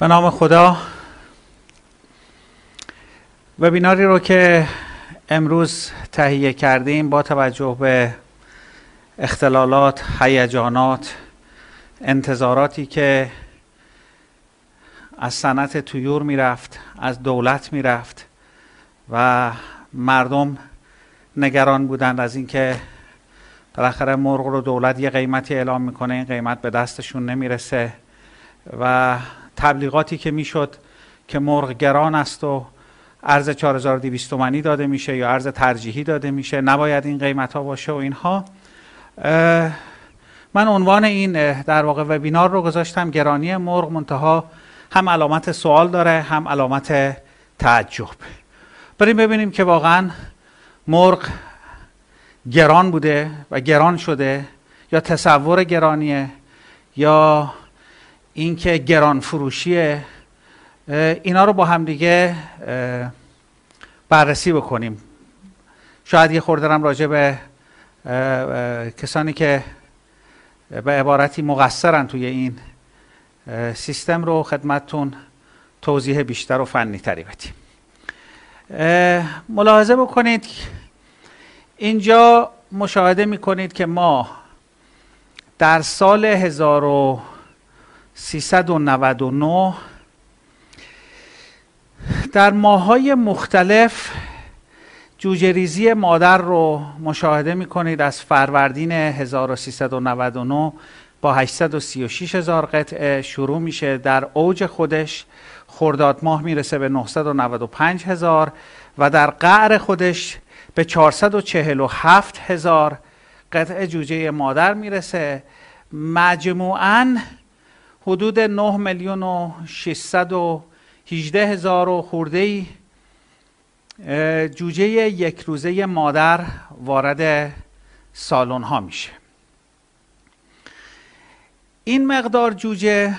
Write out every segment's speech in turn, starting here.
به نام خدا. وبیناری رو که امروز تهیه کردیم با توجه به اختلالات، هیجانات، انتظاراتی که از صنعت تویور می‌رفت از دولت می‌رفت و مردم نگران بودند از اینکه بالاخره مرغ رو دولت یه قیمتی اعلام می‌کنه این قیمت به دستشون نمی‌رسه و تبلیغاتی که می‌شد که مرغ گران است و ارز 4200 تومانی داده میشه یا ارز ترجیحی داده میشه نباید این قیمت ها باشه و اینها. من عنوان این در واقع وبینار رو گذاشتم گرانی مرغ منتها هم علامت سوال داره هم علامت تعجب. بریم ببینیم که واقعا مرغ گران بوده و گران شده یا تصور گرانیه یا اینکه گران فروشیه اینا رو با هم دیگه بررسی بکنیم. شاید یه خوردرم راجع به کسانی که به عبارتی مقصرن توی این سیستم رو خدمتتون توضیح بیشتر و فنی تری بدیم ملاحظه بکنید اینجا مشاهده می‌کنید که ما در سال 1399 در ماهای مختلف جوجه ریزی مادر رو مشاهده می کنید از فروردین 1399 با 836 هزار قطعه شروع میشه. در اوج خودش خرداد ماه می‌رسه به 995 هزار و در قعر خودش به 447 هزار قطعه جوجه مادر می‌رسه. مجموعاً حدود 9 میلیون و 618 هزار و خورده جوجه یک روزه مادر وارد سالن ها میشه. این مقدار جوجه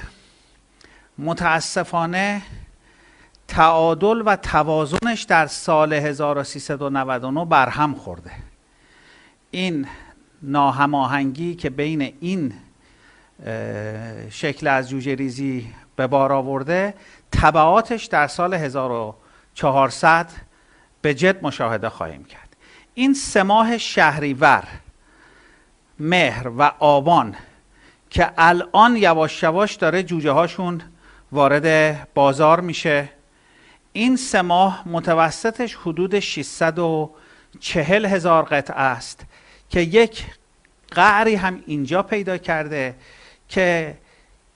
متاسفانه تعادل و توازنش در سال 1399 برهم خورده. این ناهماهنگی که بین این شکل از جوجه ریزی به بار آورده طبعاتش در سال 1400 به جد مشاهده خواهیم کرد. این سه ماه شهریور مهر و آبان که الان یواش یواش داره جوجه هاشون وارد بازار میشه. این سه ماه متوسطش حدود 640 هزار قطعه است که یک قعری هم اینجا پیدا کرده که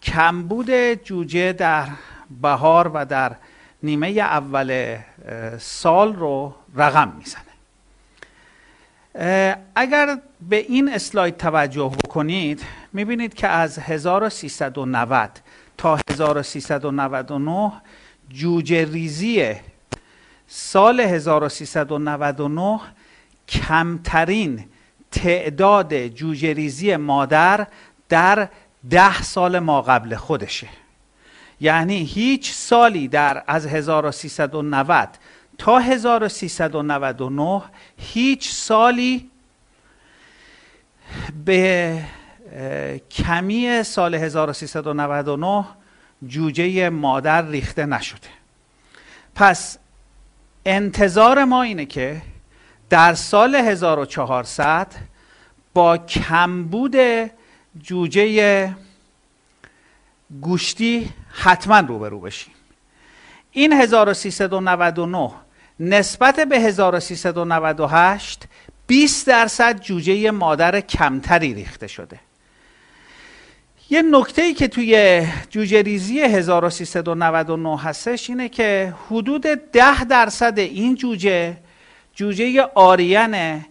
کمبود جوجه در بهار و در نیمه اول سال رو رقم می‌زنه. اگر به این اسلاید توجه بکنید می‌بینید که از 1390 تا 1399 جوجه ریزی سال 1399 کمترین تعداد جوجه ریزی مادر در ده سال ما قبل خودشه. یعنی هیچ سالی در از 1390 تا 1399 هیچ سالی به کمی سال 1399 جوجه مادر ریخته نشده. پس انتظار ما اینه که در سال 1400 با کمبود جوجه گوشتی حتما روبرو بشیم. این 1399 نسبت به 1398 20 درصد جوجه مادر کمتری ریخته شده. یه نکته ای که توی جوجه ریزی 1399 هستش اینه که حدود 10 درصد این جوجه جوجه آریانه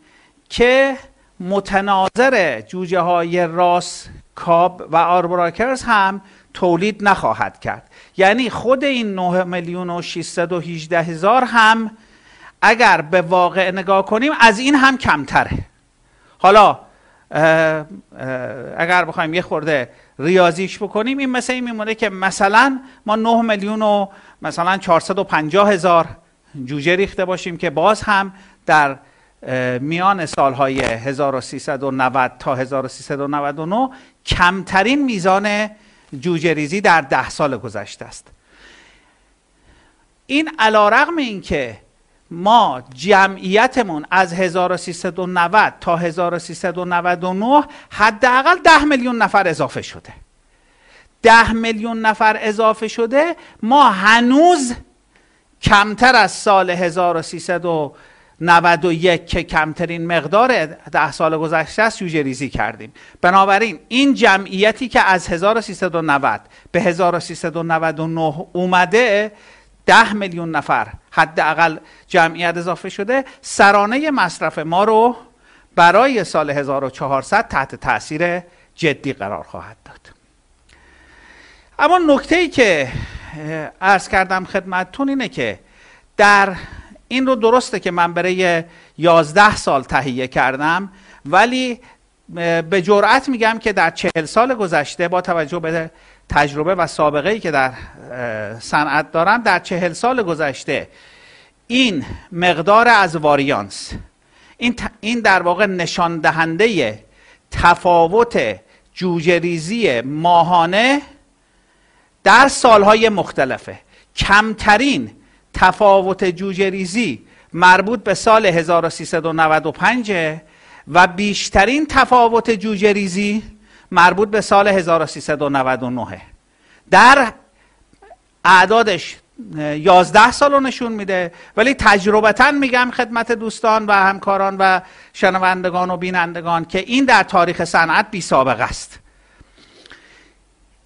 که متناظر جوجه های راس کاب و آربراکرز هم تولید نخواهد کرد. یعنی خود این 9 میلیون و 618 هزار هم اگر به واقع نگاه کنیم از این هم کمتره. حالا اگر بخوایم یه خورده ریاضیش بکنیم این مثل این میمونه که مثلا ما 9 میلیون و مثلا 450 هزار جوجه ریخته باشیم که باز هم در میان سالهای 1390 تا 1399 کمترین میزان جوجه ریزی در ده سال گذشته است. این علا رقم این که ما جمعیتمون از 1390 تا 1399 حداقل 10 میلیون نفر اضافه شده. ده میلیون نفر اضافه شده ما هنوز کمتر از سال 1391 که کمترین مقدار ده سال گذشته است جوجه ریزی کردیم. بنابراین این جمعیتی که از 1390 به 1399 اومده ده میلیون نفر حداقل جمعیت اضافه شده. سرانه مصرف ما رو برای سال 1400 تحت تاثیر جدی قرار خواهد داد. اما نکته ای که عرض کردم خدمتتون اینه که در این رو درسته که من برای 11 سال تهیه کردم ولی به جرأت میگم که در چهل سال گذشته با توجه به تجربه و سابقه ای که در صنعت دارم در چهل سال گذشته این مقدار از واریانس این, این در واقع نشان دهنده تفاوت جوجه ریزی ماهانه در سالهای مختلفه. کمترین تفاوت جوجه ریزی مربوط به سال 1395 و بیشترین تفاوت جوجه ریزی مربوط به سال 1399 در اعدادش 11 سال رو نشون میده ولی تجربتا میگم خدمت دوستان و همکاران و شنوندگان و بینندگان که این در تاریخ صنعت بی سابقه است.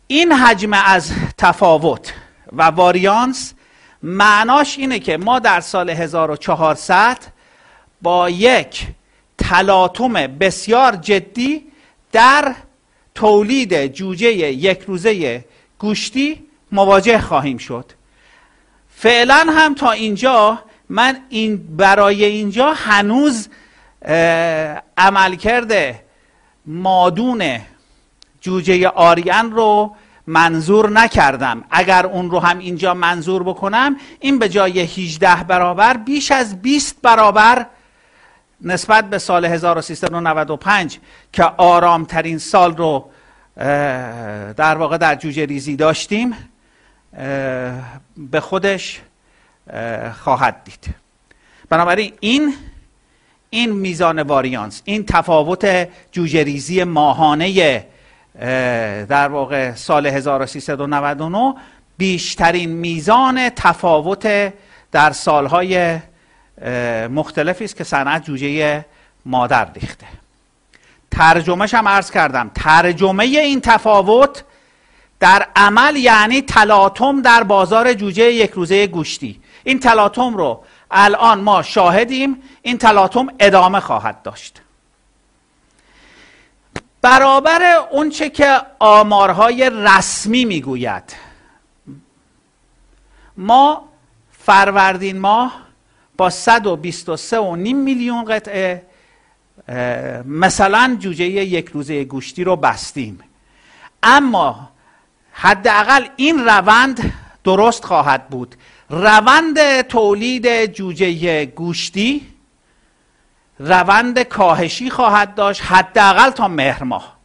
این حجم از تفاوت و واریانس معناش اینه که ما در سال 1400 با یک تلاطم بسیار جدی در تولید جوجه یک روزه گوشتی مواجه خواهیم شد. فعلا هم تا اینجا من این برای اینجا هنوز عملکرد مادون جوجه آریان رو منظور نکردم. اگر اون رو هم اینجا منظور بکنم این به جای 18 برابر بیش از 20 برابر نسبت به سال 1395 که آرامترین سال رو در واقع در جوجه ریزی داشتیم به خودش خواهد دید. بنابراین این این میزان واریانس این تفاوت جوجه ریزی ماهانه در واقع سال 1399 بیشترین میزان تفاوت در سالهای مختلفی است که صنعت جوجه مادر ریخته. ترجمهش هم عرض کردم ترجمه این تفاوت در عمل یعنی تلاطم در بازار جوجه یک روزه گوشتی. این تلاطم رو الان ما شاهدیم این تلاطم ادامه خواهد داشت. برابر اونچه که آمارهای رسمی می‌گوید. ما فروردین ماه با 123 میلیون قطعه مثلا جوجه یک روزه گوشتی رو بستیم. اما حداقل این روند درست خواهد بود. روند تولید جوجه گوشتی روند کاهشی خواهد داشت حداقل تا مهر ماه.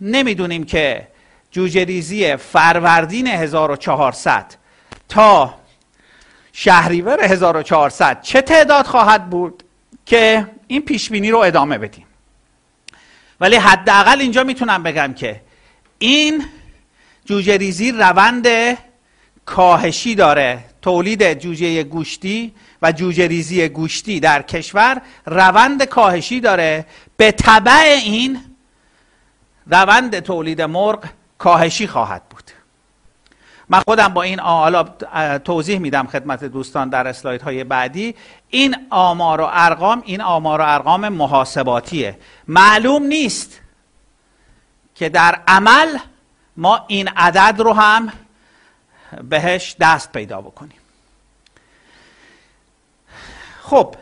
نمی‌دونیم که جوجه ریزی فروردین 1400 تا شهریور 1400 چه تعداد خواهد بود که این پیش بینی رو ادامه بدیم. ولی حداقل اینجا می‌تونم بگم که این جوجه ریزی روند کاهشی داره. تولید جوجه گوشتی و جوجه ریزی گوشتی در کشور روند کاهشی داره. به طبع این روند تولید مرغ کاهشی خواهد بود. من خودم با این حالا توضیح میدم خدمت دوستان در اسلاید های بعدی. این آمار و ارقام این آمار و ارقام محاسباتیه. معلوم نیست که در عمل ما این عدد رو هم بهش دست پیدا بکنیم. خب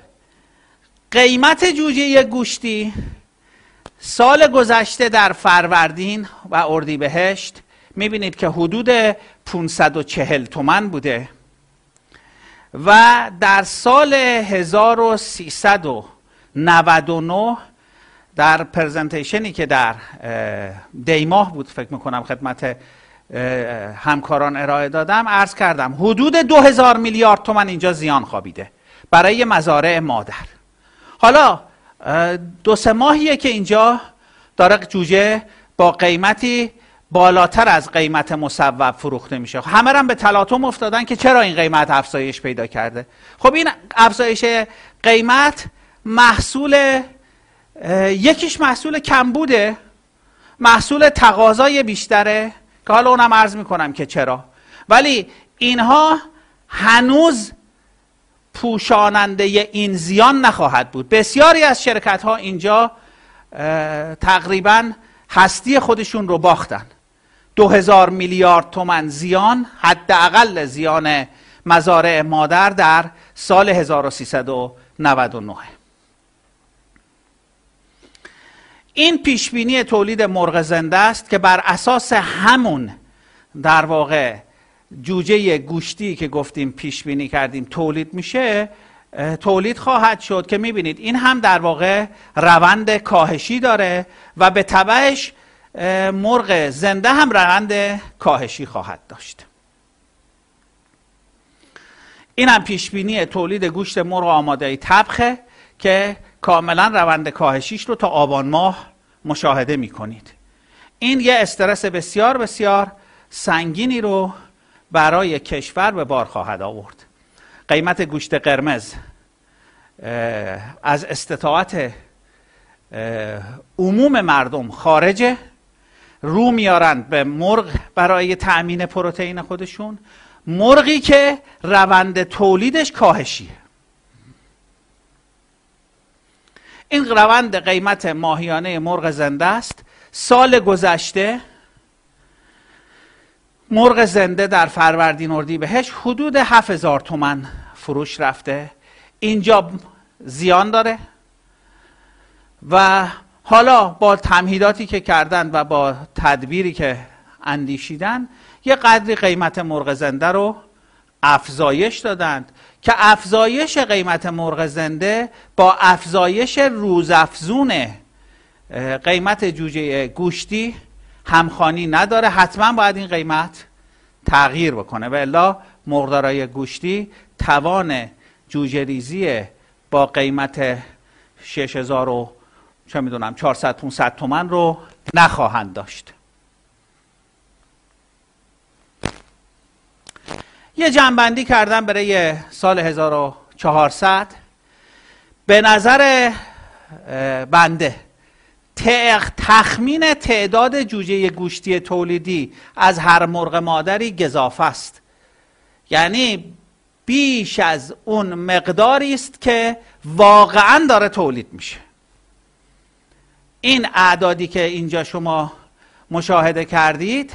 قیمت جوجه گوشتی سال گذشته در فروردین و اردیبهشت می‌بینید که حدود 540 تومن بوده و در سال 1399 در پرزنتیشنی که در دیماه بود فکر می‌کنم خدمت همکاران ارائه دادم عرض کردم حدود دو هزار میلیارد تومن اینجا زیان خوابیده برای مزارع مادر. حالا دو سه ماهیه که اینجا داره جوجه با قیمتی بالاتر از قیمت مصوب فروخته میشه. همه هم به تلاطم افتادن که چرا این قیمت افزایش پیدا کرده؟ خب این افزایش قیمت محصول یکیش محصول کمبوده محصول تقاضای بیشتره. که حالا اونم عرض می‌کنم که چرا. ولی اینها هنوز پوشاننده این زیان نخواهد بود. بسیاری از شرکت ها اینجا تقریبا هستی خودشون رو باختن. دو هزار میلیارد تومن زیان حداقل زیان مزارع مادر در سال 1399 این پیشبینی تولید مرغ زنده است که بر اساس همون در واقع جوجه گوشتی که گفتیم پیش بینی کردیم تولید میشه تولید خواهد شد که می‌بینید این هم در واقع روند کاهشی داره و به تبعش مرغ زنده هم روند کاهشی خواهد داشت. این هم پیش بینی تولید گوشت مرغ آماده تبخه که کاملا روند کاهشیش رو تا آبان ماه مشاهده می‌کنید. این یه استرس بسیار بسیار سنگینی رو برای کشور به بار خواهد آورد. قیمت گوشت قرمز از استطاعت عموم مردم خارجه. رو میارند به مرغ برای تأمین پروتئین خودشون. مرغی که روند تولیدش کاهشیه. این روند قیمت ماهیانه مرغ زنده است. سال گذشته مرغ زنده در فروردین اردی بهش حدود 7000 تومن فروش رفته. اینجا زیان داره و حالا با تمهیداتی که کردن و با تدبیری که اندیشیدن یه قدری قیمت مرغ زنده رو افزایش دادند. که افزایش قیمت مرغ زنده با افزایش روزافزون قیمت جوجه گوشتی همخانی نداره. حتما باید این قیمت تغییر بکنه. و الا مقدارای گوشتی توان جوجه ریزی با قیمت 6000 و چه می‌دونم 400 500 تومن رو نخواهند داشت. یه جنبندی کردم برای سال 1400 به نظر بنده تخمین تعداد جوجه گوشتی تولیدی از هر مرغ مادری گذافه است. یعنی بیش از اون مقداری است که واقعا داره تولید میشه. این اعدادی که اینجا شما مشاهده کردید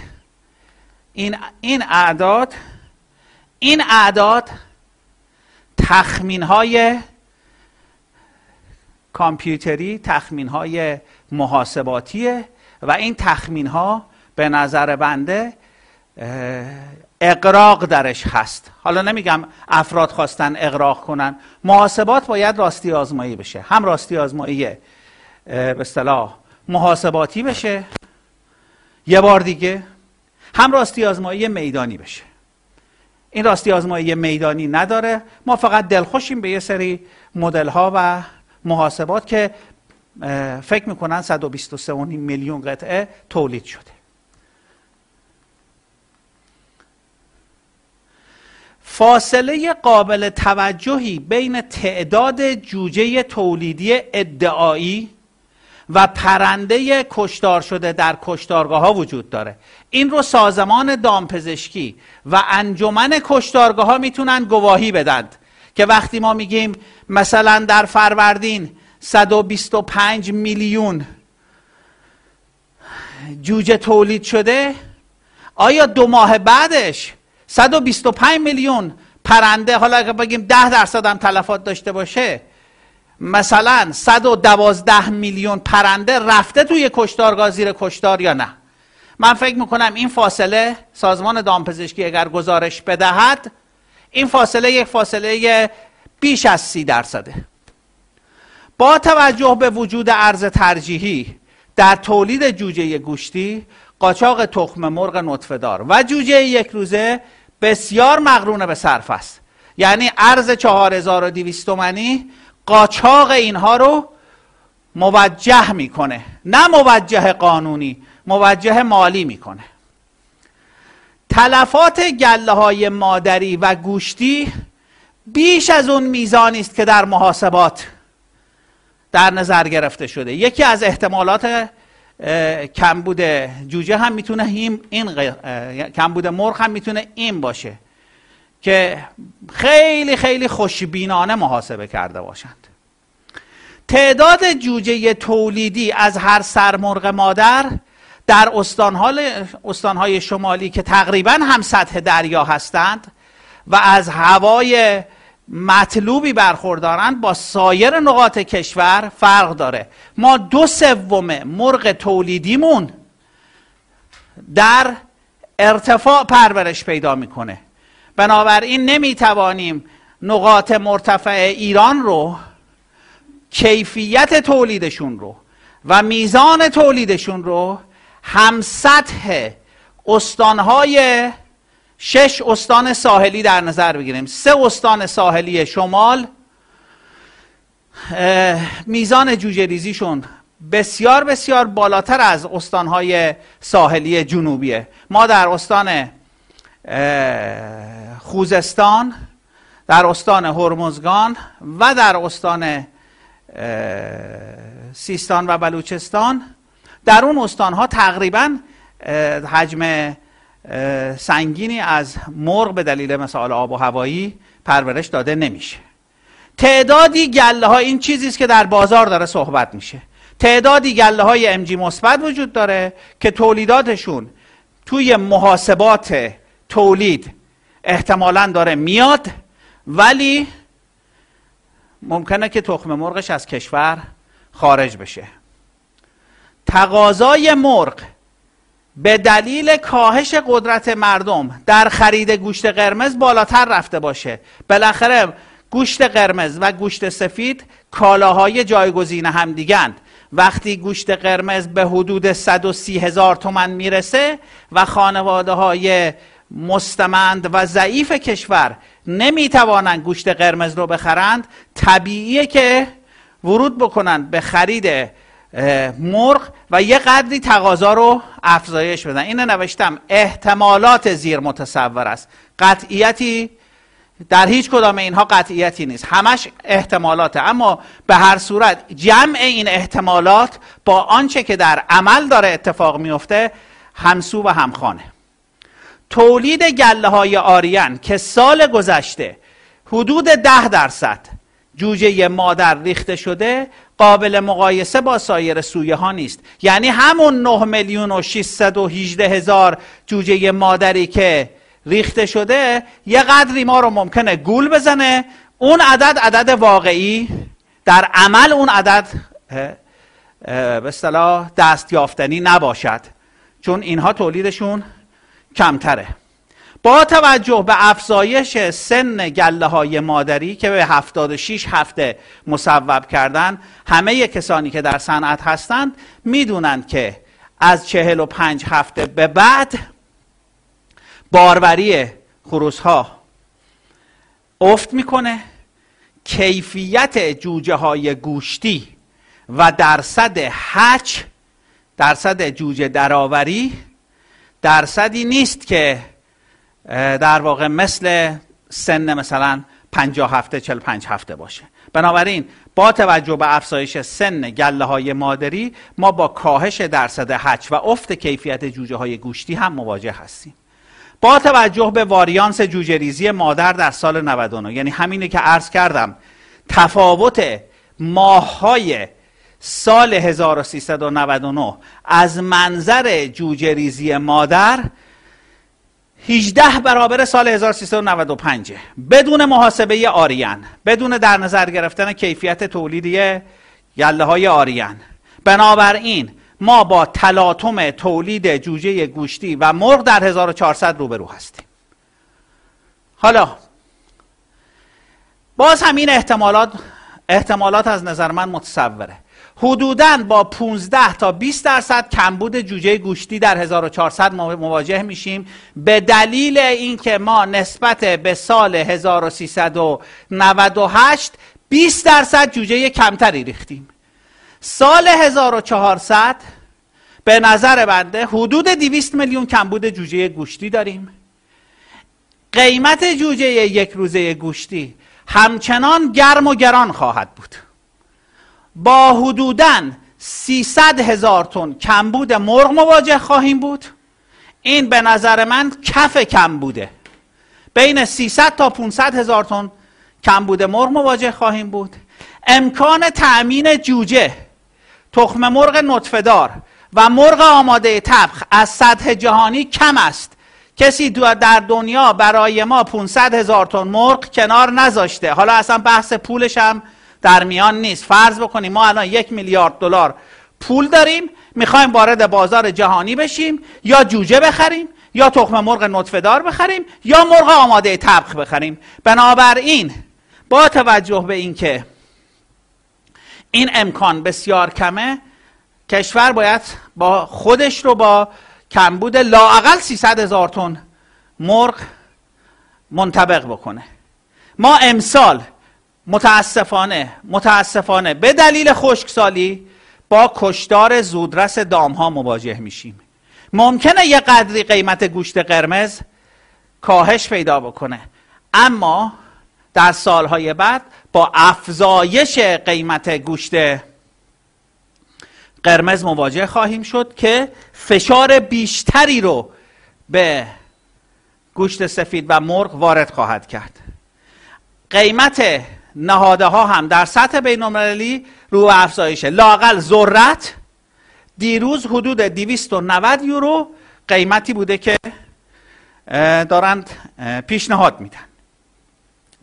این این اعداد این اعداد تخمین های کامپیوتری تخمین های محاسباتیه و این تخمین ها به نظر بنده اقراق درش هست. حالا نمیگم افراد خواستن اقراق کنن. محاسبات باید راستی آزمایی بشه. هم راستی آزمایی به اصطلاح محاسباتی بشه یه بار دیگه هم راستی آزمایی میدانی بشه. این راستی آزمایی میدانی نداره. ما فقط دلخوشیم به یه سری مدل ها و محاسبات که فکر می‌کنن 123 میلیون قطعه تولید شده. فاصله قابل توجهی بین تعداد جوجه تولیدی ادعایی و پرنده کشتار شده در کشتارگاه ها وجود داره. این رو سازمان دامپزشکی و انجمن کشتارگاه ها می‌تونن گواهی بدند که وقتی ما میگیم مثلا در فروردین 125 میلیون جوجه تولید شده آیا دو ماه بعدش 125 میلیون پرنده حالا اگه بگیم 10 درصد هم تلفات داشته باشه مثلا 112 میلیون پرنده رفته توی کشتارگاه زیر کشتار یا نه؟ من فکر می‌کنم این فاصله سازمان دامپزشکی اگر گزارش بدهد این فاصله یک فاصله بیش از سی درصده. با توجه به وجود ارز ترجیحی در تولید جوجه گوشتی قاچاق تخم مرغ نطفه دار و جوجه یک روزه بسیار مقرون به صرف است. یعنی ارز 4200 تومنی قاچاق اینها رو موجه می‌کنه. نه موجه قانونی موجه مالی می‌کنه. تلفات گله های مادری و گوشتی بیش از اون میزانی است که در محاسبات در نظر گرفته شده. یکی از احتمالات کمبود جوجه هم می‌تونه این, این کمبود مرغ هم می‌تونه این باشه. که خیلی خیلی خوشبینانه محاسبه کرده باشند. تعداد جوجه تولیدی از هر سرمرغ مادر در استانهای شمالی که تقریبا هم سطح دریا هستند و از هوای مطلوبی برخوردارند با سایر نقاط کشور فرق داره. ما دو سوم مرغ تولیدیمون در ارتفاع پرورش پیدا می‌کنه. بنابراین نمی‌توانیم نقاط مرتفع ایران رو کیفیت تولیدشون رو و میزان تولیدشون رو هم سطح استانهای شش استان ساحلی در نظر بگیریم. سه استان ساحلی شمال میزان جوجه ریزیشون بسیار بسیار بالاتر از استانهای ساحلی جنوبیه. ما در استان خوزستان در استان هرمزگان و در استان سیستان و بلوچستان. در اون استانها تقریبا حجم سنگینی از مرغ به دلیل مثال آب و هوایی پرورش داده نمیشه. تعدادی گله ها این چیزی است که در بازار داره صحبت میشه. تعدادی گله های امجی مثبت وجود داره که تولیداتشون توی محاسبات تولید احتمالا داره میاد ولی ممکنه که تخم مرغش از کشور خارج بشه. تقاضای مرغ به دلیل کاهش قدرت مردم در خرید گوشت قرمز بالاتر رفته باشه. بالاخره گوشت قرمز و گوشت سفید کالاهای جایگزین همدیگند وقتی گوشت قرمز به حدود 130 هزار تومن می‌رسه و خانواده های مستمند و ضعیف کشور نمی‌توانند گوشت قرمز رو بخرند طبیعیه که ورود بکنند به خرید مرغ و یه قدری تقاضا رو افزایش بدن. اینه نوشتم. احتمالات زیر متصور است. قطعیتی در هیچ کدام اینها قطعیتی نیست. همش احتمالاته. اما به هر صورت جمع این احتمالات با آنچه که در عمل داره اتفاق میفته همسو و همخانه تولید گله های آریان که سال گذشته حدود ده درصد جوجه مادر ریخته شده قابل مقایسه با سایر سویه ها نیست. یعنی همون 9 میلیون و 618 هزار جوجه مادری که ریخته شده یه قدری ما رو ممکنه گول بزنه. اون عدد عدد واقعی در عمل اون عدد به اصطلاح دست یافتنی نباشد. چون اینها تولیدشون کمتره. با توجه به افزایش سن گله های مادری که به 76 هفته مصوب کردن همه کسانی که در صنعت هستند می‌دونند که از 45 هفته به بعد باروری خروس ها افت می‌کنه کیفیت جوجه های گوشتی و درصد هچ درصد جوجه درآوری درصدی نیست که در واقع مثل سن مثلا 50 هفته 45 هفته باشه. بنابراین با توجه به افزایش سن گله های مادری ما با کاهش درصد حچ و افت کیفیت جوجه های گوشتی هم مواجه هستیم. با توجه به واریانس جوجه ریزی مادر در سال 99 یعنی همینه که عرض کردم تفاوت ماه های سال 1399 از منظر جوجه ریزی مادر 18 برابر سال 1395 بدون محاسبه آریان بدون در نظر گرفتن کیفیت تولیدی گله های آریان. بنابراین ما با تلاطم تولید جوجه گوشتی و مرغ در 1400 روبرو هستیم. حالا باز همین احتمالات احتمالات از نظر من متصوره. حدودا با 15 تا 20 درصد کمبود جوجه گوشتی در 1400 مواجه میشیم. به دلیل اینکه ما نسبت به سال 1398 20 درصد جوجه کمتری ریختیم. سال 1400 به نظر بنده حدود 200 میلیون کمبود جوجه گوشتی داریم. قیمت جوجه یک روزه گوشتی همچنان گرم و گران خواهد بود. با حدوداً 300 هزار تن کمبود مرغ مواجه خواهیم بود. این به نظر من کف کم بوده. بین 300 تا 500 هزار تن کمبود مرغ مواجه خواهیم بود. امکان تأمین جوجه تخم مرغ نطفهدار و مرغ آماده تبخ از سطح جهانی کم است. کسی در دنیا برای ما 500 هزار تن مرغ کنار نذاشته. حالا اصلا بحث پولش هم در میان نیست. فرض بکنیم ما الان یک میلیارد دلار پول داریم می‌خوایم وارد بازار جهانی بشیم یا جوجه بخریم یا تخم مرغ نطفه دار بخریم یا مرغ آماده تبخ بخریم. بنابراین با توجه به اینکه این امکان بسیار کمه کشور باید با خودش رو با کمبود لاعقل 300 هزار تن مرغ منطبق بکنه. ما امسال متاسفانه متاسفانه. به دلیل خشکسالی با کشدار زودرس دام ها مواجه میشیم. ممکنه یه قدری قیمت گوشت قرمز کاهش پیدا بکنه. اما در سالهای بعد با افزایش قیمت گوشت قرمز مواجه خواهیم شد که فشار بیشتری رو به گوشت سفید و مرغ وارد خواهد کرد. قیمت نهاده ها هم در سطح بین المللی رو افزایشه. لاقل ذرت دیروز حدود 290 یورو قیمتی بوده که دارند پیشنهاد میدن.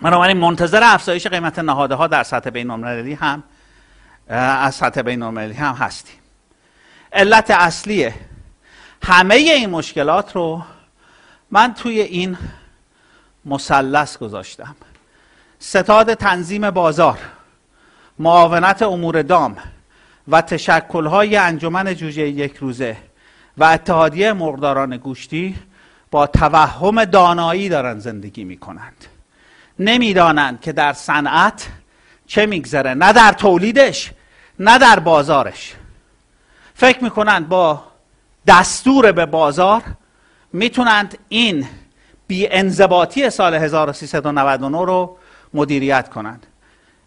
بنابراین منتظر افزایش قیمت نهاده ها در سطح بین المللی هم از سطح بین المللی هم هستیم. علت اصلی همه این مشکلات رو من توی این مثلث گذاشتم. ستاد تنظیم بازار معاونت امور دام و تشکلهای انجمن جوجه یک روزه و اتحادیه مرغداران گوشتی با توهم دانایی دارن زندگی می کنند نمی‌دانند که در صنعت چه میگذره نه در تولیدش نه در بازارش. فکر می‌کنند با دستور به بازار می‌تونند این بی انضباطی سال 1399 رو مدیریت کنند.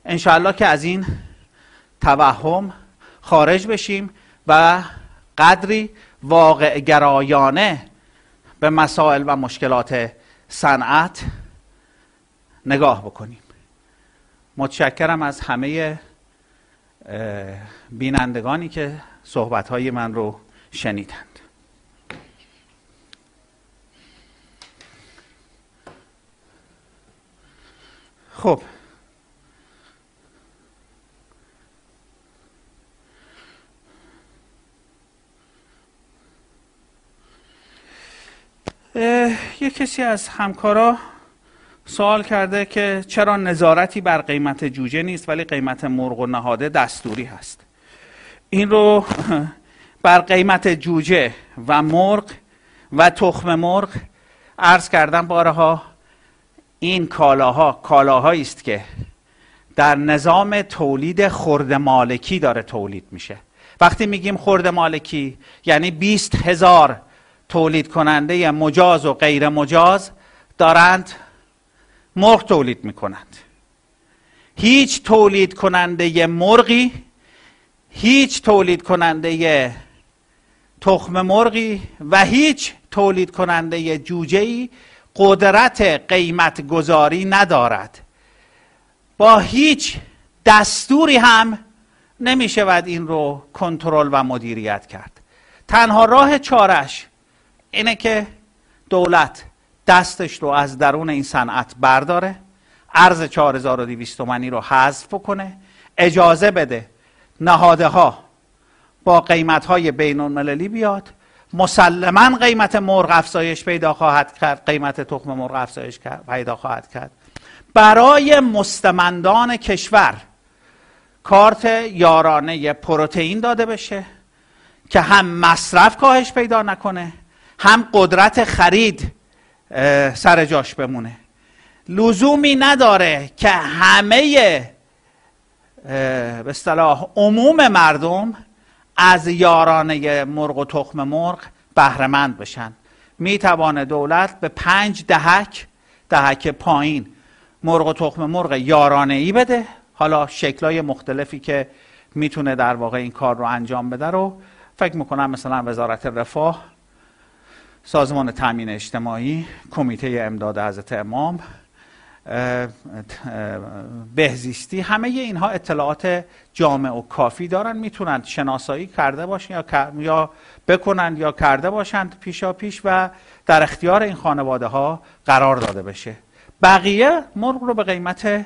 انشاءالله که از این توهم خارج بشیم و قدری واقع گرایانه به مسائل و مشکلات صنعت نگاه بکنیم. متشکرم از همه بینندگانی که صحبت من رو شنیدند خب. یه کسی از همکارا سوال کرده که چرا نظارتی بر قیمت جوجه نیست ولی قیمت مرغ و نهاده دستوری هست. این رو بر قیمت جوجه و مرغ و تخم مرغ عرض کردم بارها. این کالاها کالاهایی است که در نظام تولید خرد مالکی داره تولید میشه. وقتی میگیم خرد مالکی یعنی 20 هزار تولید کننده مجاز و غیر مجاز دارند مرغ تولید می‌کنند. هیچ تولید کننده مرغی هیچ تولید کننده تخم مرغی و هیچ تولید کننده جوجهی قدرت قیمت گذاری ندارد. با هیچ دستوری هم نمی شود این رو کنترل و مدیریت کرد. تنها راه چارش اینه که دولت دستش رو از درون این صنعت برداره ارز 4200 تومانی رو حذف کنه اجازه بده نهاده ها با قیمت های بین المللی بیاد مسلما قیمت مرغ افزایش پیدا خواهد کرد. قیمت تخم مرغ افزایش پیدا خواهد کرد. برای مستمندان کشور کارت یارانه پروتئین داده بشه که هم مصرف کاهش پیدا نکنه هم قدرت خرید سر جاش بمونه. لزومی نداره که همه به اصطلاح عموم مردم از یارانه مرغ و تخم مرغ بهرهمند بشن. می‌توانه دولت به پنج دهک دهک پایین مرغ و تخم مرغ یارانه ای بده. حالا شکلای مختلفی که می‌تونه در واقع این کار رو انجام بده رو فکر می‌کنم مثلا وزارت رفاه سازمان تامین اجتماعی کمیته امداد حضرت امام بهزیستی. همه اینها اطلاعات جامع و کافی دارن. می‌تونن شناسایی کرده باشن یا یا بکنند یا کرده باشند پیشا پیش و در اختیار این خانواده ها قرار داده بشه. بقیه مرغ رو به قیمت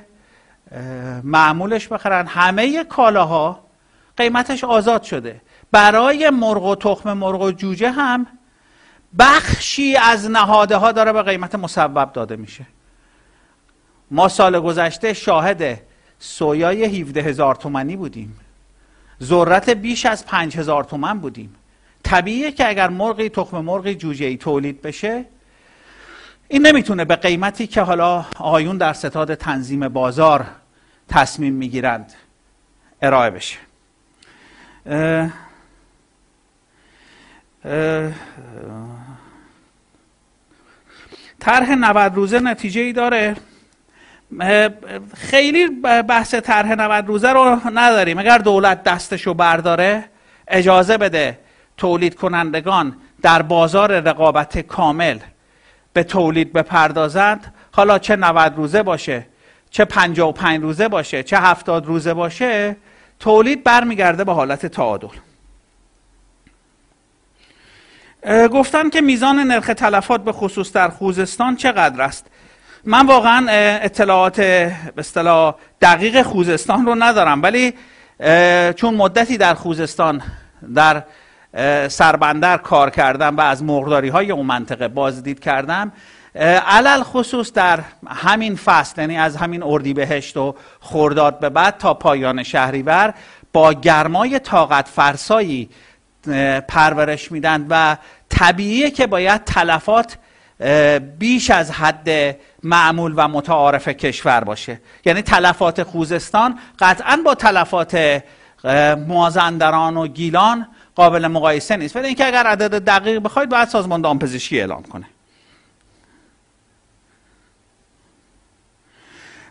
معمولش بخرن. همه کالاها قیمتش آزاد شده. برای مرغ و تخم مرغ و جوجه هم بخشی از نهاده ها داره به قیمت مصوب داده میشه. ما سال گذشته شاهد سویای 17 هزار تومنی بودیم. ذرت بیش از 5 هزار تومن بودیم. طبیعیه که اگر مرغی تخم مرغی جوجه ای تولید بشه این نمی‌تونه به قیمتی که حالا آقایون در ستاد تنظیم بازار تصمیم می‌گیرند ارائه بشه. طرح 90 روزه نتیجه ای داره. خیلی بحث طرح 90 روزه رو نداریم. اگر دولت دستشو برداره اجازه بده تولید کنندگان در بازار رقابت کامل به تولید بپردازند. حالا چه 90 روزه باشه چه 55 روزه باشه چه 70 روزه باشه تولید برمیگرده به حالت تعادل. گفتن که میزان نرخ تلفات به خصوص در خوزستان چقدر است؟ من واقعا اطلاعات به اصطلاح دقیق خوزستان رو ندارم. ولی چون مدتی در خوزستان در سربندر کار کردم و از مقداری های اون منطقه بازدید کردم علل خصوص در همین فصل یعنی از همین اردیبهشت و خورداد به بعد تا پایان شهریور با گرمای طاقت فرسایی پرورش میدن و طبیعیه که باید تلفات بیش از حد معمول و متعارف کشور باشه. یعنی تلفات خوزستان قطعا با تلفات مازندران و گیلان قابل مقایسه نیست. ولی اینکه اگر عدد دقیق بخواید باید سازمان دامپزشکی اعلام کنه.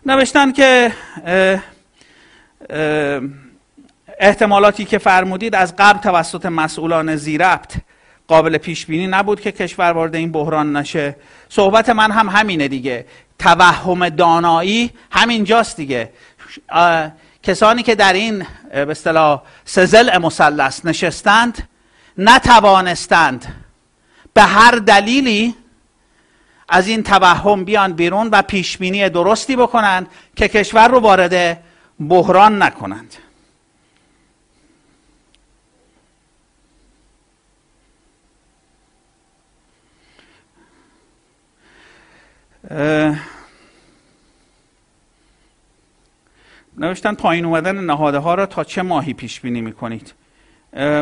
نوشتن که احتمالاتی که فرمودید از قبل توسط مسئولان زیربط قابل پیش بینی نبود که کشور وارد این بحران نشه. صحبت من هم همینه دیگه. توهم دانایی همینجاست دیگه. کسانی که در این به اصطلاح سزل مثلث نشستند نتوانستند به هر دلیلی از این توهم بیان بیرون و پیش بینی درستی بکنند که کشور رو وارد بحران نکنند. نوشتن پایین اومدن نهاده ها را تا چه ماهی پیش بینی می‌کنید؟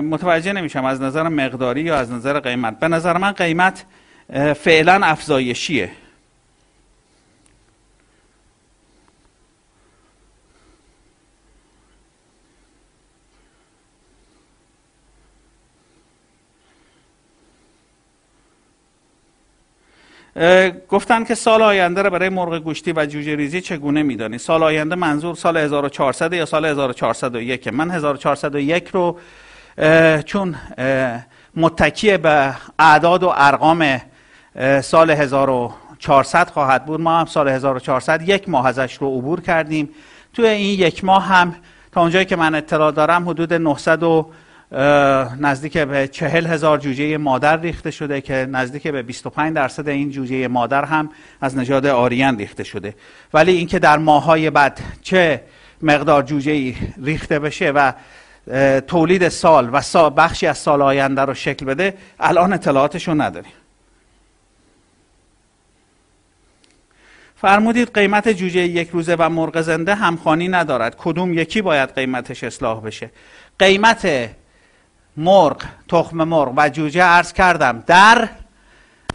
متوجه نمیشم از نظر مقداری یا از نظر قیمت. به نظر من قیمت فعلا افزایشیه. گفتن که سال آینده را برای مرغ گوشتی و جوجه ریزی چگونه میدانی؟ سال آینده منظور سال 1400 یا سال 1401 من 1401 رو چون متکی به اعداد و ارقام سال 1400 خواهد بود. ما هم سال 1400 یک ماه ازش رو عبور کردیم. توی این یک ماه هم تا اونجایی که من اطلاع دارم حدود 900 و نزدیک به چهل هزار جوجه مادر ریخته شده که نزدیک به 25 درصد این جوجه مادر هم از نژاد آریان ریخته شده. ولی اینکه در ماهای بعد چه مقدار جوجه ریخته بشه و تولید سال و بخشی از سال آینده رو شکل بده الان اطلاعاتشو نداریم. فرمودید قیمت جوجه یک روزه و مرغ زنده همخوانی ندارد. کدوم یکی باید قیمتش اصلاح بشه؟ قیمت مرغ تخم مرغ و جوجه عرض کردم. در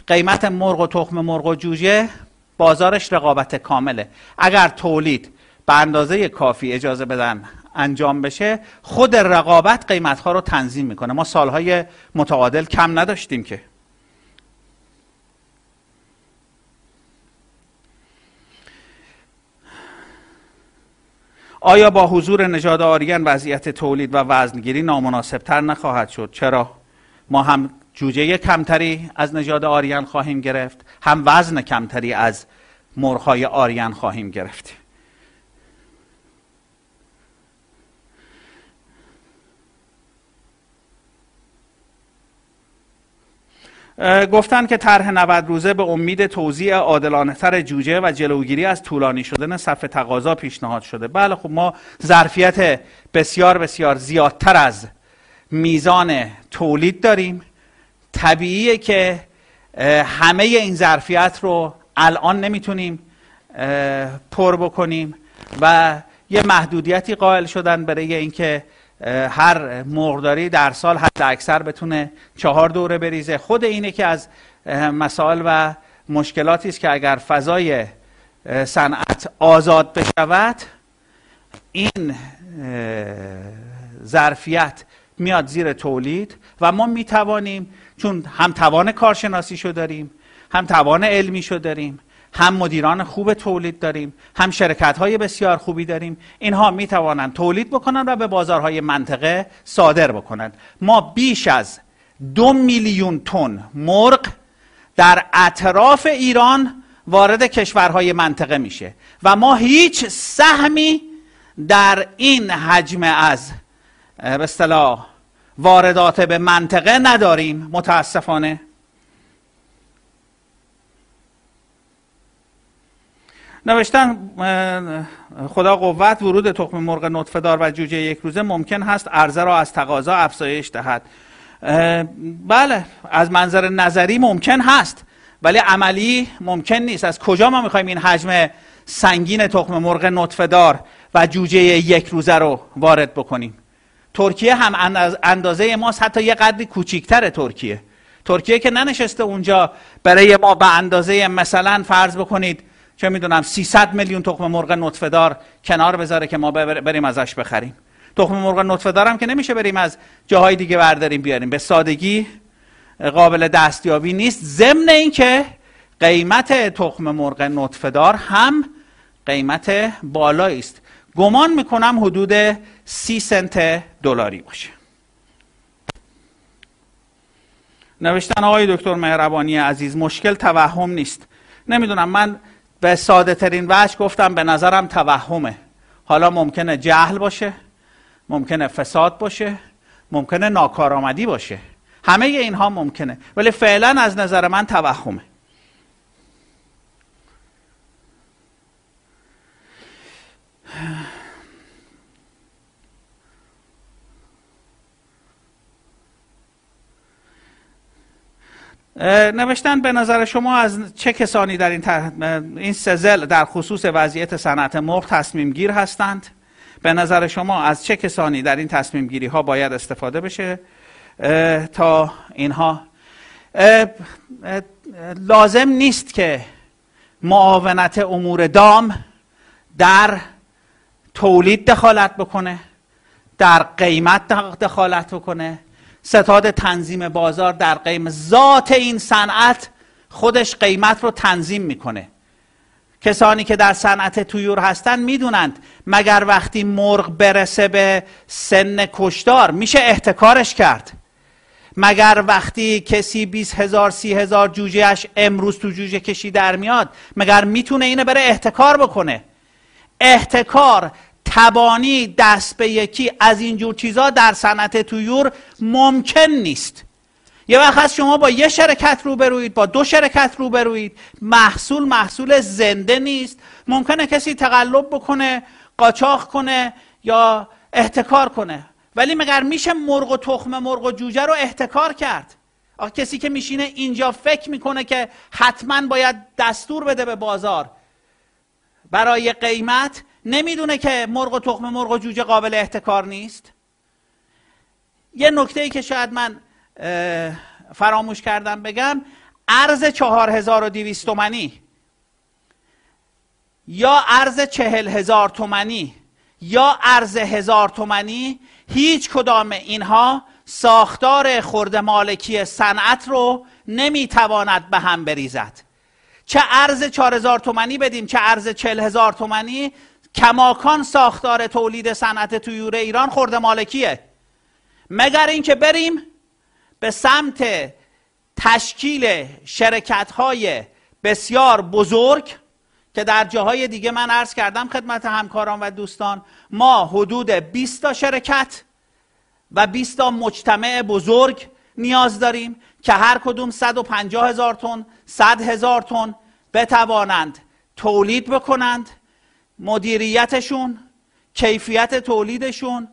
قیمت مرغ و تخم مرغ و جوجه بازارش رقابت کامله. اگر تولید به اندازه کافی اجازه بدن انجام بشه خود رقابت قیمت ها رو تنظیم می‌کنه. ما سالهای متعادل کم نداشتیم که. آیا با حضور نژاد آریان وضعیت تولید و وزنگیری نامناسبتر نخواهد شد؟ چرا؟ ما هم جوجه کمتری از نژاد آریان خواهیم گرفت هم وزن کمتری از مرغهای آریان خواهیم گرفت. گفتن که طرح 90 روزه به امید توزیع عادلانه تر جوجه و جلوگیری از طولانی شدن صف تقاضا پیشنهاد شده. بله خب ما ظرفیت بسیار بسیار زیادتر از میزان تولید داریم. طبیعیه که همه این ظرفیت رو الان نمی‌تونیم پر بکنیم و یه محدودیتی قائل شدن برای اینکه هر مرغداری در سال حتی اکثر بتونه چهار دوره بریزه. خود اینه که از مسائل و مشکلاتی است که اگر فضای صنعت آزاد بشود این ظرفیت میاد زیر تولید و ما می‌توانیم چون هم توان کارشناسیشو داریم هم توان علمیشو داریم هم مدیران خوب تولید داریم هم شرکت های بسیار خوبی داریم. اینها می توانند تولید بکنند و به بازارهای منطقه صادر بکنند. ما بیش از دو میلیون تن مرغ در اطراف ایران وارد کشورهای منطقه میشه و ما هیچ سهمی در این حجم از به واردات به منطقه نداریم. متاسفانه نوشتن خدا قوت ورود تخم مرغ نطفه و جوجه یک روزه ممکن هست عرضه را از تقاضا افزایش دهد. بله از منظر نظری ممکن هست ولی عملی ممکن نیست. از کجا ما می‌خوایم این حجم سنگین تخم مرغ نطفه و جوجه یک روزه رو وارد بکنیم؟ ترکیه هم اندازه ماست حتی یه قدری کوچیکتر ترکیه. ترکیه که ننشسته اونجا برای ما به اندازه مثلا فرض بکنید چه می‌دونم 300 میلیون تخم مرغ نطفه دار کنار بذاره که ما بریم ازش بخریم. تخم مرغ نطفه دارم که نمیشه بریم از جاهای دیگه برداریم بیاریم. به سادگی قابل دستیابی نیست. ضمن اینکه قیمت تخم مرغ نطفه دار هم قیمت بالایی است. گمان می‌کنم حدود سی سنت دلاری باشه. نوشتن آقای دکتر مهربانی عزیز مشکل توهم نیست. نمی‌دونم من به ساده ترین وجه گفتم به نظرم توهمه. حالا ممکنه جهل باشه ممکنه فساد باشه ممکنه ناکارآمدی باشه. همه اینها ممکنه ولی فعلا از نظر من توهمه. نوشتن به نظر شما از چه کسانی در این, این سزل در خصوص وضعیت صنعت مرغ تصمیم گیر هستند؟ به نظر شما از چه کسانی در این تصمیم گیری ها باید استفاده بشه؟ تا اینها. لازم نیست که معاونت امور دام در تولید دخالت بکنه در قیمت دخالت بکنه. ستاد تنظیم بازار در قیم ذات این صنعت خودش قیمت رو تنظیم می‌کنه. کسانی که در صنعت تویور هستن می‌دونند مگر وقتی مرغ برسه به سن کشدار میشه احتکارش کرد؟ مگر وقتی کسی 20 هزار سی هزار جوجهش امروز تو جوجه کشی در میاد مگر می‌تونه اینو بره احتکار بکنه؟ احتکار تبانی دست به یکی از اینجور چیزا در صنعت تویور ممکن نیست. یه وقت هست شما با یه شرکت روبروید با دو شرکت روبروید محصول محصول زنده نیست. ممکنه کسی تقلب بکنه قاچاق کنه یا احتکار کنه. ولی مگر میشه مرغ و تخم مرغ و جوجه رو احتکار کرد؟ آخه کسی که میشینه اینجا فکر می‌کنه که حتما باید دستور بده به بازار. برای قیمت نمی‌دونه که مرغ و تخم مرغ و جوجه قابل احتکار نیست. یه نکته ای که شاید من فراموش کردم بگم ارز چهار هزار و دیویست تومنی یا ارز چهل هزار تومنی یا ارز هزار تومنی هیچ کدام اینها ساختار خورده مالکی صنعت رو نمی‌تواند به هم بریزد. چه ارز چهار هزار تومنی بدیم چه ارز چهل هزار تومنی کماکان ساختار تولید صنعت تویور ایران خورده مالکیه. مگر اینکه بریم به سمت تشکیل شرکت های بسیار بزرگ که در جاهای دیگه من عرض کردم خدمت همکاران و دوستان ما حدود 20 تا شرکت و 20 تا مجتمع بزرگ نیاز داریم که هر کدوم 150 هزار تن 100 هزار تن بتوانند تولید بکنند مدیریتشون کیفیت تولیدشون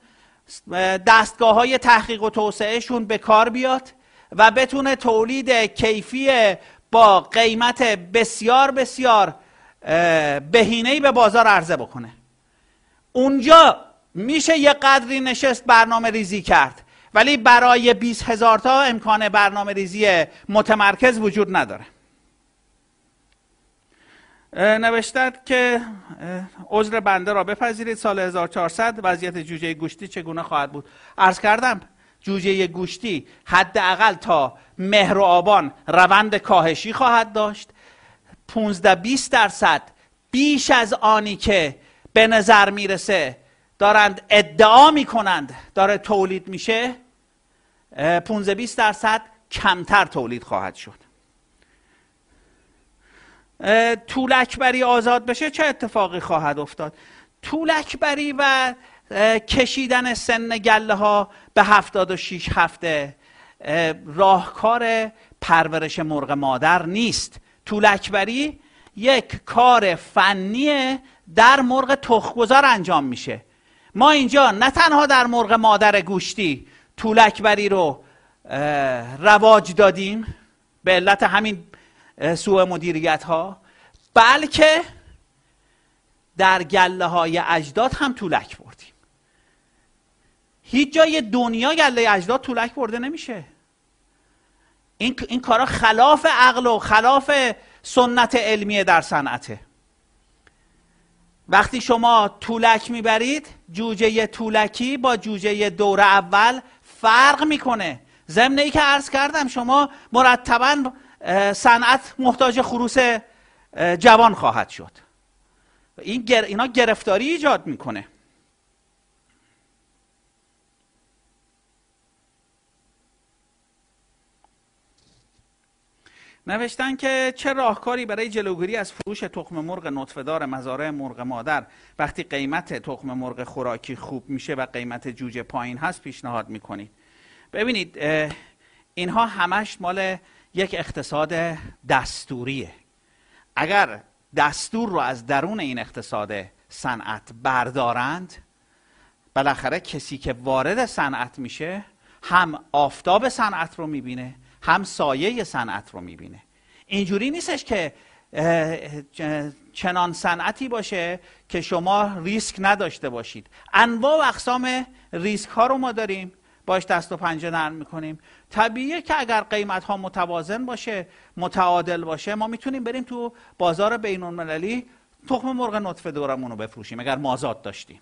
دستگاه های تحقیق و توسعهشون به کار بیاد و بتونه تولید کیفی با قیمت بسیار بسیار بهینه‌ای به بازار عرضه بکنه. اونجا میشه یه قدری نشست برنامه ریزی کرد ولی برای 20 هزار تا امکان برنامه ریزی متمرکز وجود نداره. نوشتد که عذر بنده را بپذیرید. سال 1400 وضعیت جوجه گوشتی چگونه خواهد بود؟ عرض کردم جوجه گوشتی حداقل تا مهر و آبان روند کاهشی خواهد داشت. 15 20 درصد بیش از آنی که به نظر می‌رسه دارند ادعا می‌کنند داره تولید میشه 15 20 درصد کمتر تولید خواهد شد. طولکبری آزاد بشه چه اتفاقی خواهد افتاد؟ طولکبری و کشیدن سن گله ها به 76 هفته راهکار پرورش مرغ مادر نیست. طولکبری یک کار فنی در مرغ تخمگذار انجام میشه. ما اینجا نه تنها در مرغ مادر گوشتی طولکبری رو رواج دادیم به علت همین سوء مدیریت ها بلکه در گله های اجداد هم طولک بردیم. هیچ جای دنیا گله اجداد طولک برده نمیشه. این, این کارا خلاف عقل و خلاف سنت علمیه در صنعته. وقتی شما طولک می‌برید جوجه طولکی با جوجه دور اول فرق می‌کنه. ضمن ای که عرض کردم شما مرتبا صنعت محتاج خروس جوان خواهد شد. این اینا گرفتاری ایجاد می‌کنه. نوشتن که چه راهکاری برای جلوگیری از فروش تخم مرغ نطفه‌دار مزارع مرغ مادر؟ وقتی قیمت تخم مرغ خوراکی خوب میشه و قیمت جوجه پایین هست پیشنهاد می‌کنید. ببینید اینها همش مال یک اقتصاد دستوریه. اگر دستور رو از درون این اقتصاد صنعت بردارند بالاخره کسی که وارد صنعت میشه هم آفتاب صنعت رو می‌بینه هم سایه صنعت رو می‌بینه. اینجوری نیستش که چنان صنعتی باشه که شما ریسک نداشته باشید. انواع و اقسام ریسک ها رو ما داریم. باش دست و پنجه نرم می‌کنیم. طبیعیه که اگر قیمت ها متوازن باشه متعادل باشه ما می‌تونیم بریم تو بازار بین المللی تخم مرغ نطفه دورمون رو بفروشیم اگر مازاد داشتیم.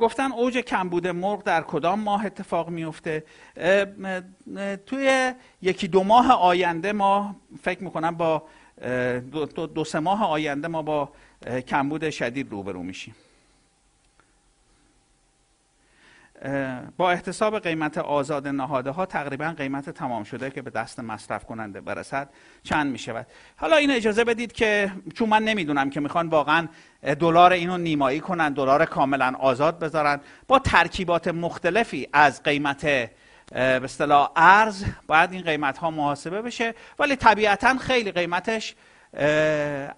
گفتن اوج کمبود مرغ در کدام ماه اتفاق میفته توی یکی دو ماه آینده ما فکر می‌کنم با دو, دو, دو سه ماه آینده ما با کمبود شدید روبرو میشیم. با احتساب قیمت آزاد نهاده ها تقریبا قیمت تمام شده که به دست مصرف کننده برسد چند می شود حالا این اجازه بدید که چون من نمی‌دونم که می‌خوان واقعا دلار اینو نیمایی کنن دلار کاملا آزاد بذارن با ترکیبات مختلفی از قیمت به اصطلاح ارز باید این قیمت ها محاسبه بشه ولی طبیعتا خیلی قیمتش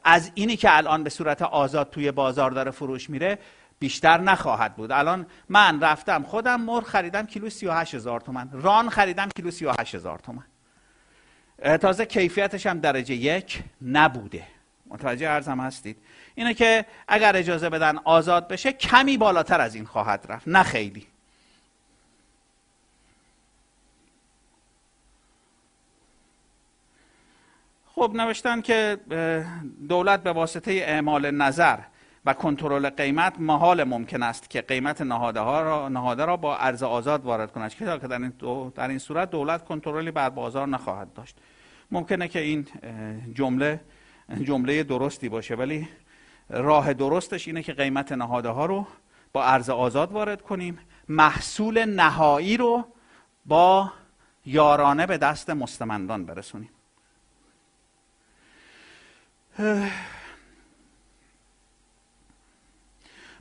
از اینی که الان به صورت آزاد توی بازار داره فروش میره بیشتر نخواهد بود. الان من رفتم خودم مرغ خریدم کیلو 38 هزار تومن ران خریدم کیلو 38 هزار تومن تازه کیفیتش هم درجه یک نبوده. متوجه ارزم هستید؟ اینه که اگر اجازه بدن آزاد بشه کمی بالاتر از این خواهد رفت. نه خیلی. خب نوشتن که دولت به واسطه اعمال نظر و کنترل قیمت محال ممکن است که قیمت نهاده, ها را، نهاده را با ارز آزاد وارد کند. که در این, در این صورت دولت کنترلی بر بازار نخواهد داشت. ممکنه که این جمله جمله درستی باشه ولی راه درستش اینه که قیمت نهاده ها رو با ارز آزاد وارد کنیم. محصول نهایی رو با یارانه به دست مستمندان برسونیم.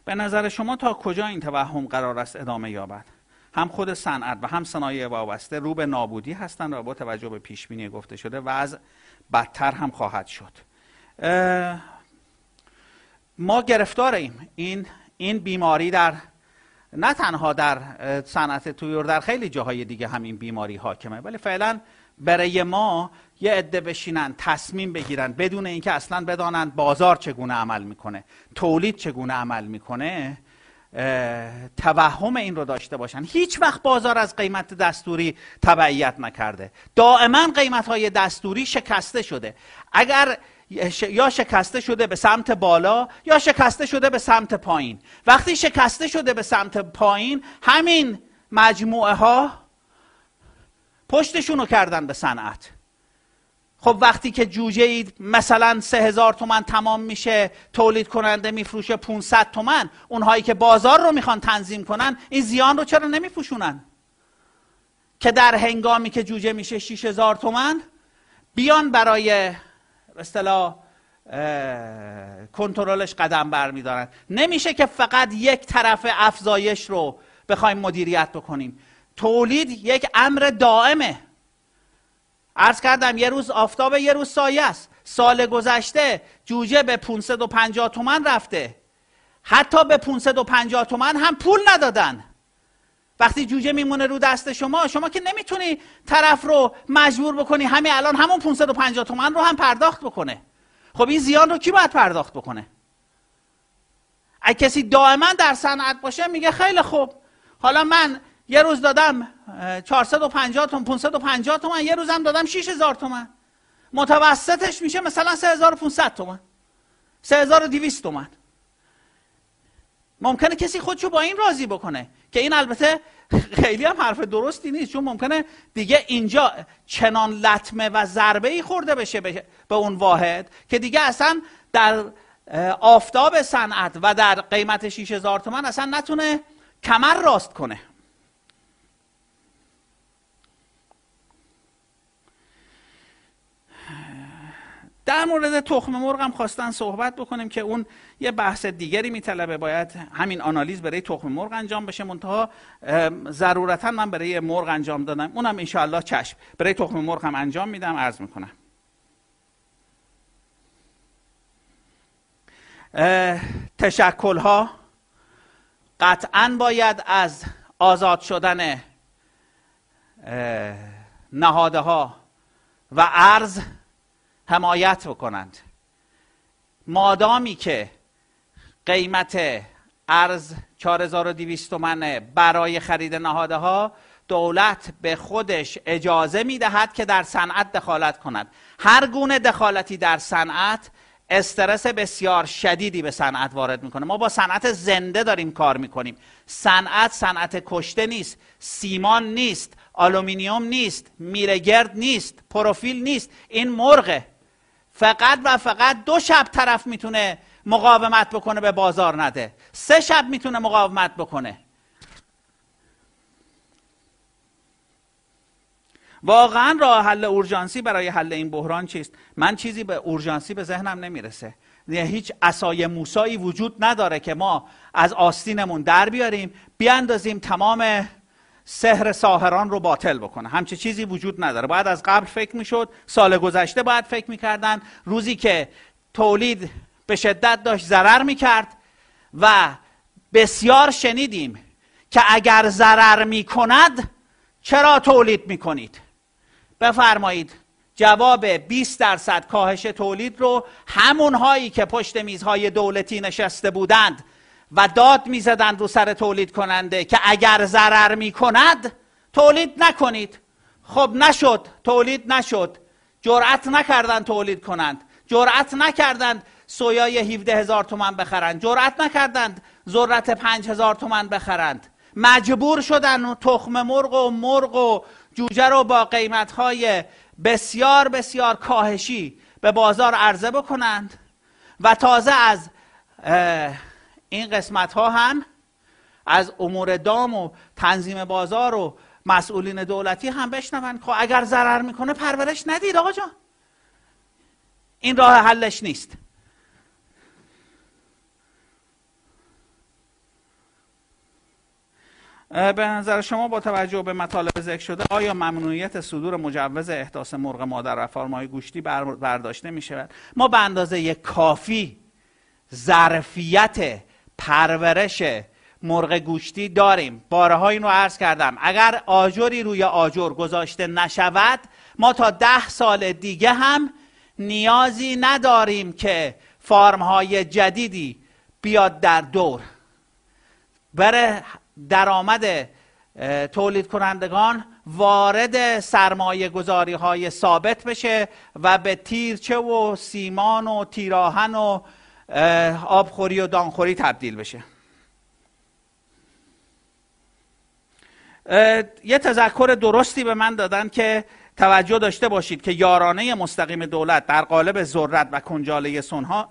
به نظر شما تا کجا این توهم قرار است ادامه یابد؟ هم خود صنعت و هم صنایع وابسته رو به نابودی هستند و با توجه به پیش بینی گفته شده وضع بدتر هم خواهد شد. ما گرفتاریم این این بیماری در نه تنها در صنعت تویور در خیلی جاهای دیگه همین بیماری حاکمه ولی فعلا برای ما یه عده بشینن تصمیم بگیرن بدون اینکه اصلا بدانند بازار چگونه عمل می‌کنه تولید چگونه عمل می‌کنه توهم این رو داشته باشن. هیچ وقت بازار از قیمت دستوری تبعیت نکرده. دائما قیمت های دستوری شکسته شده. اگر یا شکسته شده به سمت بالا یا شکسته شده به سمت پایین. وقتی شکسته شده به سمت پایین همین مجموعه ها پشتشون رو کردن به صنعت. خب وقتی که جوجه اید مثلا سه هزار تومن تمام میشه تولید کننده میفروشه 500 تومن اونهایی که بازار رو می‌خوان تنظیم کنن این زیان رو چرا نمیپوشونن؟ که در هنگامی که جوجه میشه 6000 تومن بیان برای اصطلاح کنترلش قدم برمیدارن. نمیشه که فقط یک طرف افزایش رو بخوایم مدیریت بکنیم. تولید یک امر دائمه. عرض کردم یه روز آفتاب یه روز سایه است. سال گذشته جوجه به 550 تومن رفته. حتی به 550 تومن هم پول ندادن. وقتی جوجه میمونه رو دست شما شما که نمی‌تونی طرف رو مجبور بکنی همین الان همون 550 تومن رو هم پرداخت بکنه. خب این زیان رو کی باید پرداخت بکنه؟ اگه کسی دائما در صنعت باشه میگه خیلی خوب. حالا من یه روز دادم 450 تومن 550 تومن یه روزم دادم 6000 تومن متوسطش میشه مثلا 3500 تومن 3200 تومن ممکنه کسی خودشو با این راضی بکنه. که این البته خیلی هم حرف درستی نیست چون ممکنه دیگه اینجا چنان لطمه و ضربه ای خورده بشه به اون واحد که دیگه اصلا در آفتاب صنعت و در قیمت 6000 تومن اصلا نتونه کمر راست کنه. در مورد تخم مرغ هم خواستن صحبت بکنیم که اون یه بحث دیگری میطلبه. باید همین آنالیز برای تخم مرغ انجام بشه. منتها ضرورتا من برای مرغ انجام دادم. اونم انشاءالله چشم. برای تخم مرغ هم انجام میدم. عرض می‌کنم. تشکل ها قطعا باید از آزاد شدن نهاده ها و ارز حمایت بکنند. مادامی که قیمت ارز 4200 تومنه برای خرید نهاده ها دولت به خودش اجازه می‌دهد که در صنعت دخالت کند. هر گونه دخالتی در صنعت استرس بسیار شدیدی به صنعت وارد می‌کنه. ما با صنعت زنده داریم کار می‌کنیم. صنعت صنعت کشته نیست سیمان نیست آلومینیوم نیست میلگرد نیست پروفیل نیست. این مرغه. فقط و فقط دو شب طرف می‌تونه مقاومت بکنه به بازار نده. سه شب می‌تونه مقاومت بکنه. واقعا راه حل اورژانسی برای حل این بحران چیست؟ من چیزی به اورژانسی به ذهنم نمی‌رسه. هیچ اسای موسایی وجود نداره که ما از آستینمون در بیاریم بیاندازیم تمام سحر ساهران رو باطل بکنه. همچه چیزی وجود نداره. باید از قبل فکر می‌شد سال گذشته باید فکر می‌کردن. روزی که تولید به شدت داشت ضرر می‌کرد و بسیار شنیدیم که اگر ضرر می‌کند چرا تولید می‌کنید؟ بفرمایید جواب 20 درصد کاهش تولید رو همون هایی که پشت میزهای دولتی نشسته بودند و داد می‌زدند رو سر تولید کننده که اگر ضرر می‌کند تولید نکنید. خب نشد تولید نشد. جرأت نکردند تولید کنند. جرأت نکردند سویای 17 هزار تومن بخرند. جرأت نکردند ذرت 5 هزار تومن بخرند. مجبور شدن تخم مرغ و مرغ و جوجه رو با قیمتهای بسیار بسیار کاهشی به بازار عرضه بکنند و تازه از این قسمت ها هم از امور دام و تنظیم بازار و مسئولین دولتی هم بشنوند که اگر ضرر می‌کنه پرورش ندید آقا جان. این راه حلش نیست. به نظر شما با توجه به مطالب ذکر شده آیا ممنوعیت صدور مجوز احداث مرغ مادر و فرمای گوشتی برداشته می شود ما به اندازه کافی ظرفیت پرورش مرغ گوشتی داریم. بارها اینو عرض کردم. اگر آجری روی آجر گذاشته نشود ما تا ده سال دیگه هم نیازی نداریم که فارم های جدیدی بیاد در دور. بره درآمد تولید کنندگان وارد سرمایه گذاری های ثابت بشه و به تیرچه و سیمان و تیراهن و آبخوری و دانخوری تبدیل بشه. یه تذکر درستی به من دادن که توجه داشته باشید که یارانه مستقیم دولت در قالب ذرت و کنجاله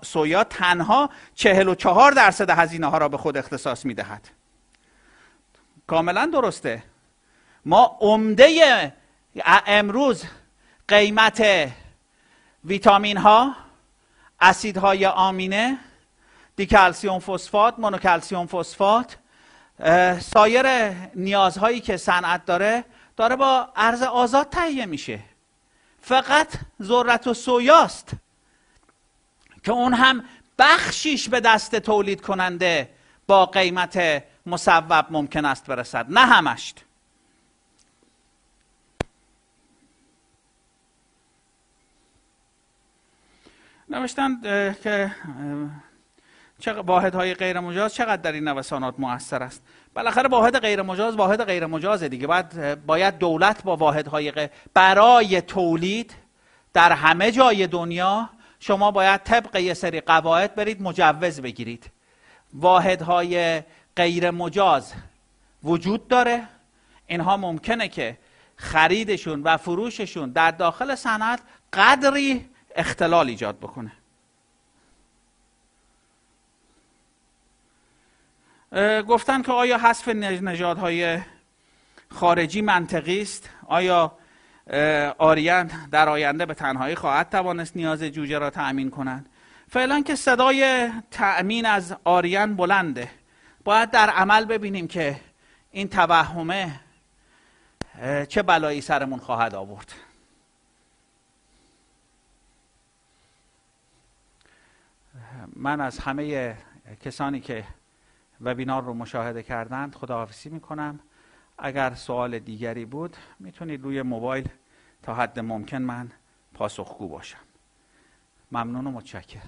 سویا تنها 44 درصد هزینه ها را به خود اختصاص می‌دهد. کاملا درسته. ما عمده امروز قیمت ویتامین ها اسیدهای آمینه دیکلسیوم فسفات مونوکلسیوم فسفات سایر نیازهایی که صنعت داره داره با ارز آزاد تهیه میشه. فقط ذرت و سویاست که اون هم بخشیش به دست تولید کننده با قیمت مصوب ممکن است برسد نه همشت. نوشتن که واحد های غیر مجاز چقدر در این نوسانات موثر است؟ بالاخره واحد غیر مجاز واحد غیر مجازه دیگه. باید باید دولت با واحد های برای تولید در همه جای دنیا شما باید طبق یه سری قواعد برید مجوز بگیرید. واحدهای غیر مجاز وجود داره. اینها ممکنه که خریدشون و فروششون در داخل صنعت قدری اختلال ایجاد بکنه. گفتن که آیا حذف نژادهای خارجی منطقی است؟ آیا آریان در آینده به تنهایی خواهد توانست نیاز جوجه را تأمین کنند فعلا که صدای تأمین از آریان بلنده. باید در عمل ببینیم که این توهمه چه بلایی سرمون خواهد آورد. من از همه کسانی که وبینار رو مشاهده کردند خداحافظی می‌کنم. اگر سوال دیگری بود می‌تونید روی موبایل تا حد ممکن من پاسخگو باشم. ممنون و متشکر